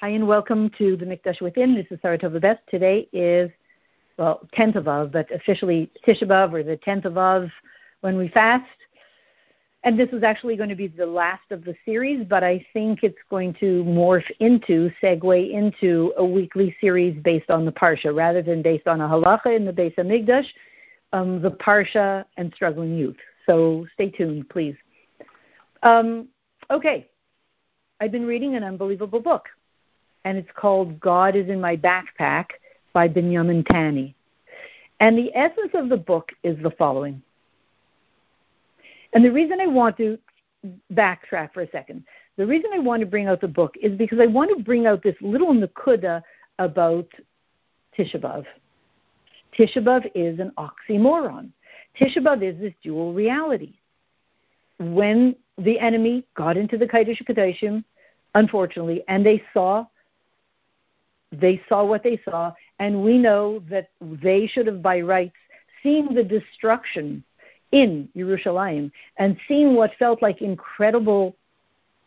Hi and welcome to the Mikdash Within. This is Sarah Tova Best. Today is, well, 10th of Av, but officially Tisha B'Av or the 10th of Av when we fast. And this is actually going to be the last of the series, but I think it's going to morph into, segue into a weekly series based on the Parsha rather than based on a halacha in the Beis Hamikdash, um, the Parsha and struggling youth. So stay tuned, please. Um, okay, I've been reading an unbelievable book and it's called God is in My Backpack by Benjamin Tani. And the essence of the book is the following. And the reason I want to backtrack for a second, the reason I want to bring out the book is because I want to bring out this little nakuda about Tisha B'Av. Tisha B'Av is an oxymoron. Tisha B'Av is this dual reality. When the enemy got into the Kodesh Kodashim, unfortunately, and they saw they saw what they saw, and we know that they should have, by rights, seen the destruction in Yerushalayim and seen what felt like incredible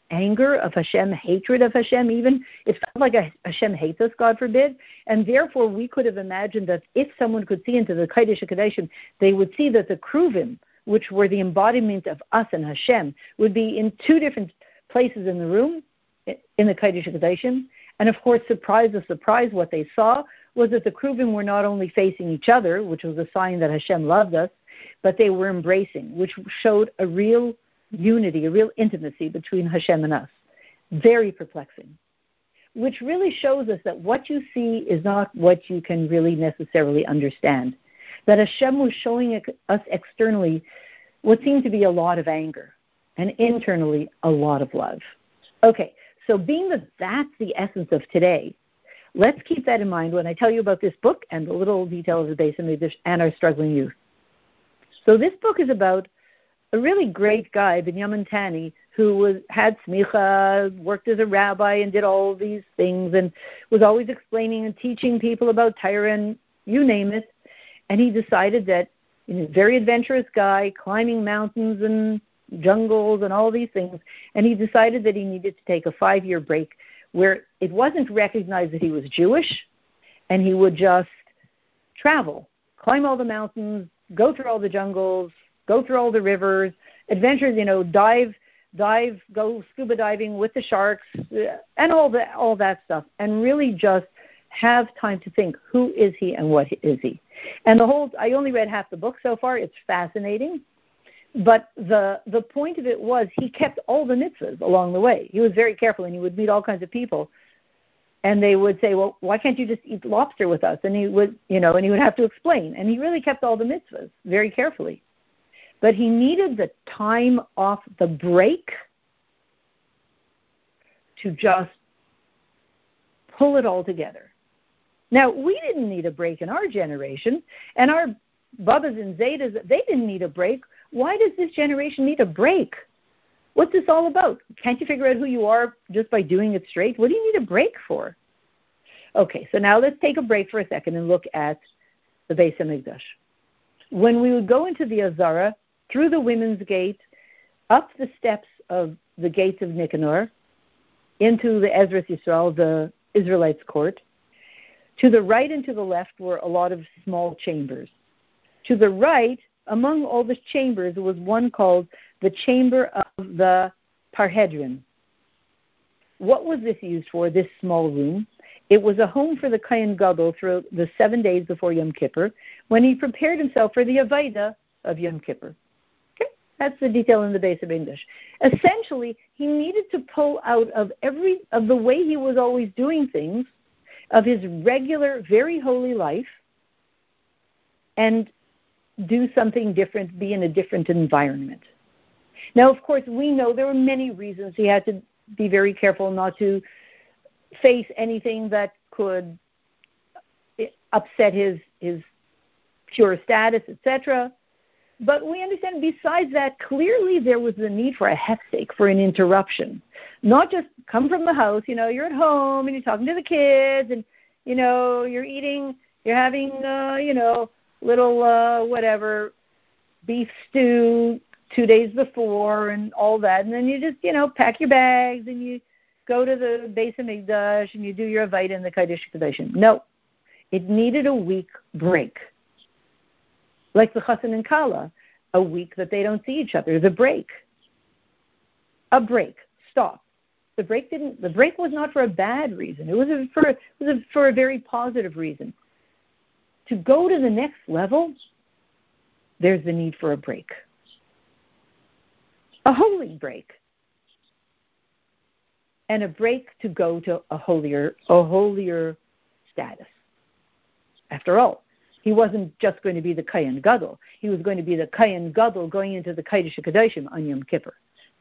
anger of Hashem, hatred of Hashem, even. It felt like a, Hashem hates us, God forbid. And therefore, we could have imagined that if someone could see into the Kodesh Kodashim, they would see that the Kruvim, which were the embodiment of us and Hashem, would be in two different places in the room, in the Kodesh Kodashim, and of course, surprise the surprise, what they saw was that the Kruvim were not only facing each other, which was a sign that Hashem loved us, but they were embracing, which showed a real unity, a real intimacy between Hashem and us. Very perplexing. Which really shows us that what you see is not what you can really necessarily understand. That Hashem was showing us externally what seemed to be a lot of anger, and internally a lot of love. Okay, so, being that that's the essence of today, let's keep that in mind when I tell you about this book and the little details of the Hamikdash and our struggling youth. So, this book is about a really great guy, Benjamin Tani, who was had smicha, worked as a rabbi, and did all these things, and was always explaining and teaching people about Torah and you name it. And he decided that he's a very adventurous guy, climbing mountains and jungles and all these things. And he decided that he needed to take a five year break where it wasn't recognized that he was Jewish and he would just travel, climb all the mountains, go through all the jungles, go through all the rivers, adventures, you know, dive dive, go scuba diving with the sharks, uh, and all that all that stuff, and really just have time to think who is he and what is he. And the whole I only read half the book so far. It's fascinating. But the the point of it was he kept all the mitzvahs along the way. He was very careful, and he would meet all kinds of people, and they would say, "Well, why can't you just eat lobster with us?" And he would, you know, and he would have to explain. And he really kept all the mitzvahs very carefully, but he needed the time off the break to just pull it all together. Now, we didn't need a break in our generation, and our Bubbas and Zeidas, they didn't need a break why does this generation need a break? What's this all about? Can't you figure out who you are just by doing it straight? What do you need a break for? Okay, so now let's take a break for a second and look at the Beis Hamikdash. When we would go into the Azara, through the women's gate, up the steps of the gates of Nicanor, into the Ezra Yisrael, the Israelites' court, to the right and to the left were a lot of small chambers. To the right among all the chambers was one called the Chamber of the Parhedrin. What was this used for, this small room? It was a home for the Kohen Gadol through the seven days before Yom Kippur, when he prepared himself for the Avodah of Yom Kippur. Okay, that's the detail in the Beis English. Essentially, he needed to pull out of every of the way he was always doing things, of his regular, very holy life, and do something different, be in a different environment. Now, of course, we know there were many reasons he had to be very careful not to face anything that could upset his his pure status, etc. But we understand besides that, clearly there was the need for a hefsek, for an interruption. Not just come from the house, you know, you're at home and you're talking to the kids and, you know, you're eating, you're having, uh, you know, little uh, whatever beef stew two days before and all that, and then you just you know pack your bags and you go to the Beis Hamikdash and you do your Avodah in the Kodesh Kodashim. No, it needed a week break. Like the Chassan and Kala, a week that they don't see each other, the break. A break. Stop. The break didn't. The break was not for a bad reason. It was a, for it was a, for a very positive reason. To go to the next level, there's the need for a break. A holy break. And a break to go to a holier, a holier status. After all, he wasn't just going to be the Kohen Gadol. He was going to be the Kohen Gadol going into the Kodesh Kodashim on Yom Kippur.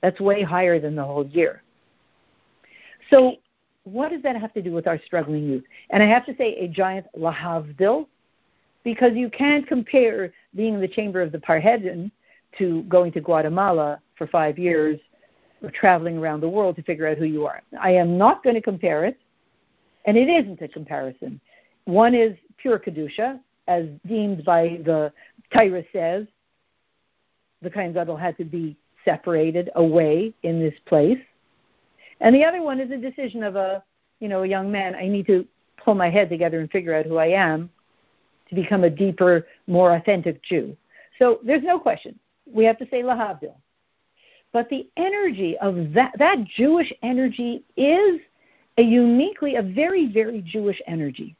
That's way higher than the whole year. So what does that have to do with our struggling youth? And I have to say a giant lahavdil, because you can't compare being in the chamber of the Parhedrin to going to Guatemala for five years or traveling around the world to figure out who you are. I am not going to compare it, and it isn't a comparison. One is pure Kedusha, as deemed by the Torah says, the Kohen Gadol had to be separated away in this place. And the other one is a decision of a, you know, a young man. I need to pull my head together and figure out who I am to become a deeper, more authentic Jew. So there's no question. We have to say lahavdil. But the energy of that, that Jewish energy is a uniquely, a very, very Jewish energy.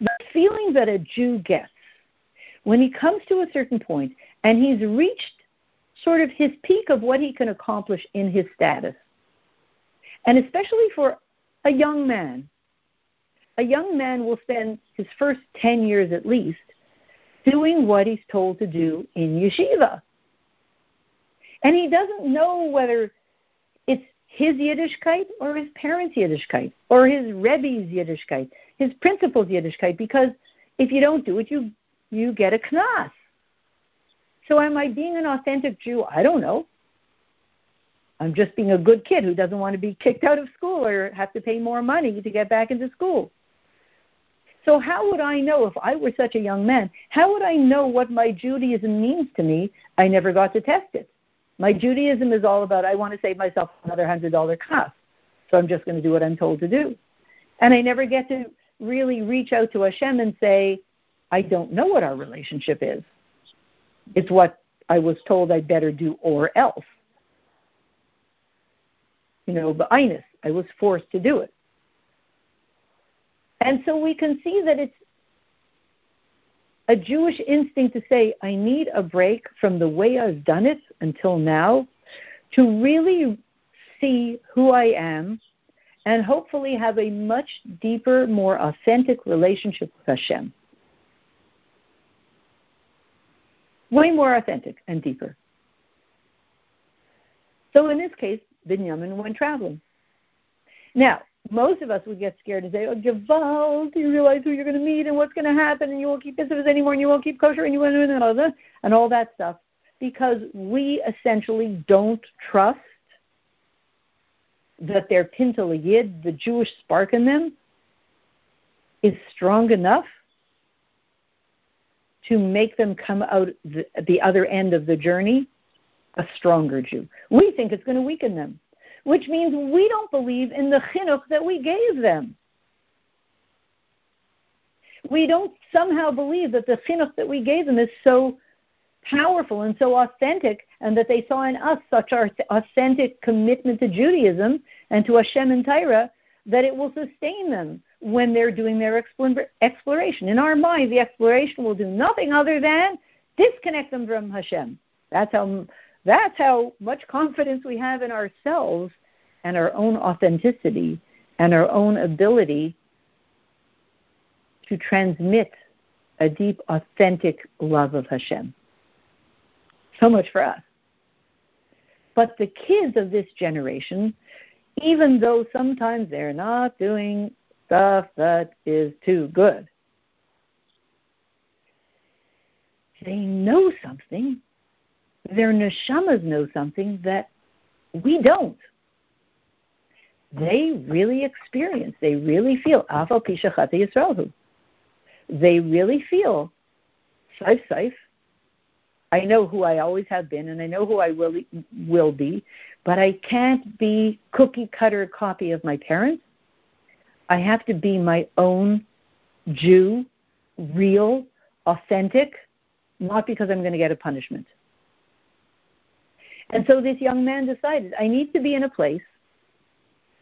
The feeling that a Jew gets when he comes to a certain point and he's reached sort of his peak of what he can accomplish in his status. And especially for a young man, a young man will spend his first 10 years at least doing what he's told to do in yeshiva. And he doesn't know whether it's his Yiddishkeit or his parents' Yiddishkeit or his Rebbe's Yiddishkeit, his principal's Yiddishkeit, because if you don't do it, you, you get a knas. So am I being an authentic Jew? I don't know. I'm just being a good kid who doesn't want to be kicked out of school or have to pay more money to get back into school. So how would I know if I were such a young man? How would I know what my Judaism means to me? I never got to test it. My Judaism is all about I want to save myself another hundred dollar cost. So I'm just going to do what I'm told to do. And I never get to really reach out to Hashem and say, I don't know what our relationship is. It's what I was told I'd better do or else. You know, the inus, I was forced to do it. And so we can see that it's a Jewish instinct to say, I need a break from the way I've done it until now to really see who I am and hopefully have a much deeper, more authentic relationship with Hashem. way more authentic and deeper. So in this case, Binyamin went traveling. Now, most of us would get scared and say, "Oh, Gaval, do you realize who you're going to meet and what's going to happen, and you won't keep Pesach anymore, and you won't keep kosher, and you won't and all that stuff," because we essentially don't trust that their pintel yid, the Jewish spark in them, is strong enough to make them come out the, the other end of the journey a stronger Jew. We think it's going to weaken them, which means we don't believe in the chinuch that we gave them. We don't somehow believe that the chinuch that we gave them is so powerful and so authentic, and that they saw in us such authentic commitment to Judaism and to Hashem and Torah that it will sustain them when they're doing their exploration. In our mind, the exploration will do nothing other than disconnect them from Hashem. That's how, that's how much confidence we have in ourselves and our own authenticity and our own ability to transmit a deep, authentic love of Hashem. So much for us. But the kids of this generation, even though sometimes they're not doing stuff that is too good. They know something. Their neshamas know something that we don't. They really experience, they really feel af al pi shechata Yisrael hu. They really feel saif saif. I know who I always have been, and I know who I will will be, but I can't be cookie cutter copy of my parents. I have to be my own Jew, real, authentic, not because I'm going to get a punishment. And so this young man decided, I need to be in a place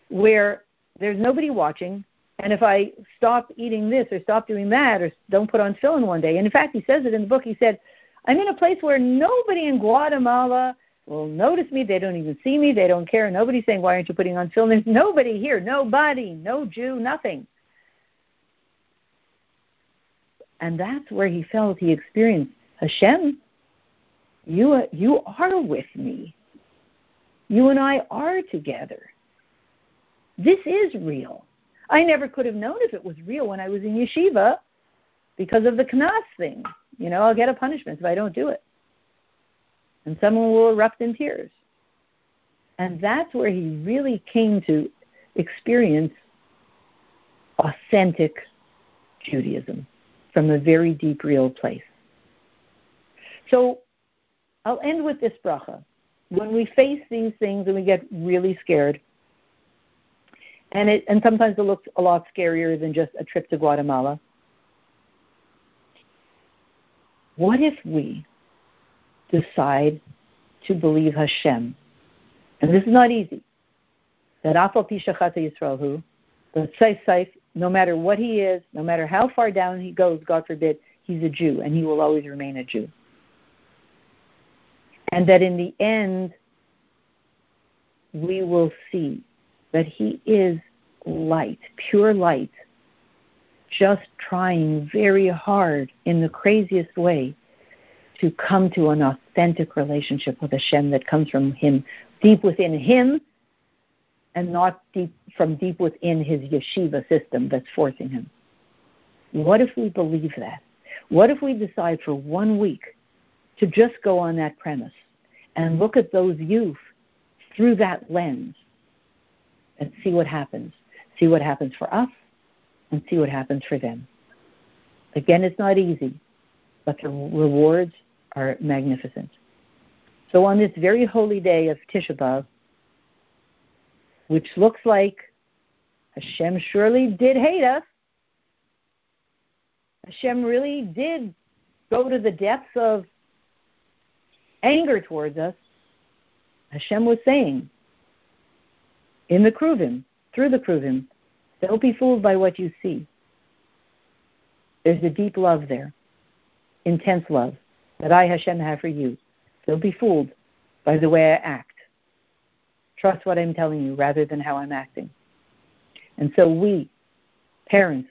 where there's nobody watching, and if I stop eating this or stop doing that or don't put on tefillin one day, and in fact he says it in the book, he said, I'm in a place where nobody in Guatemala will notice me. They don't even see me. They don't care. Nobody's saying, why aren't you putting on tefillin? There's nobody here. Nobody. No Jew. Nothing. And that's where he felt he experienced Hashem. You, you are with me. You and I are together. This is real. I never could have known if it was real when I was in yeshiva because of the knas thing. You know, I'll get a punishment if I don't do it. And someone will erupt in tears. And that's where he really came to experience authentic Judaism from a very deep, real place. So I'll end with this bracha. When we face these things and we get really scared, and it and sometimes it looks a lot scarier than just a trip to Guatemala. What if we decide to believe Hashem? And this is not easy. That Af al pi shechata Yisrael hu, the Seif Seif, no matter what he is, no matter how far down he goes, God forbid, he's a Jew and he will always remain a Jew. And that in the end, we will see that he is light, pure light, just trying very hard in the craziest way to come to an authentic relationship with Hashem that comes from Him, deep within Him, and not deep from deep within His yeshiva system that's forcing Him. What if we believe that? What if we decide for one week to just go on that premise and look at those youth through that lens and see what happens? See what happens for us and see what happens for them. Again, it's not easy, but the rewards are magnificent. So on this very holy day of Tisha B'Av, which looks like Hashem surely did hate us, Hashem really did go to the depths of anger towards us, Hashem was saying in the Kruvim, through the Kruvim, don't be fooled by what you see. There's a deep love there, intense love that I, Hashem, have for you. Don't be fooled by the way I act. Trust what I'm telling you rather than how I'm acting. And so we, parents,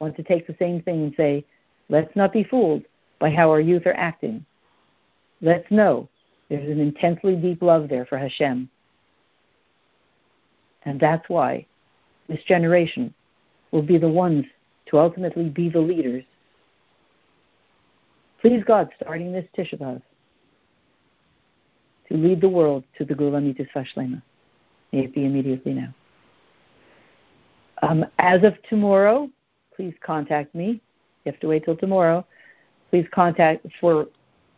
want to take the same thing and say, let's not be fooled by how our youth are acting. Let's know there's an intensely deep love there for Hashem. And that's why this generation will be the ones to ultimately be the leaders Please God, starting this Tisha B'Av, to lead the world to the Gula Mitzvah Shlema. May it be immediately now. Um, as of tomorrow, please contact me. You have to wait till tomorrow. Please contact, for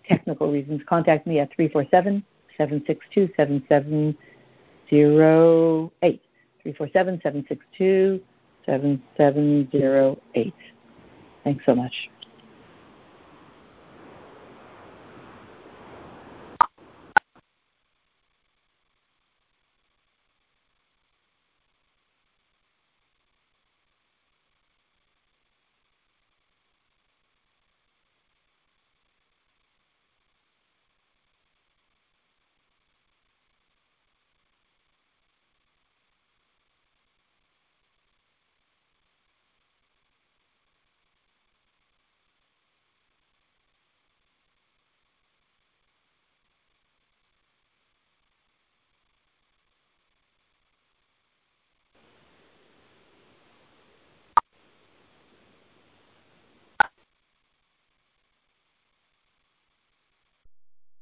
technical reasons, contact me at 347 762 7708. 347 762 7708. Thanks so much.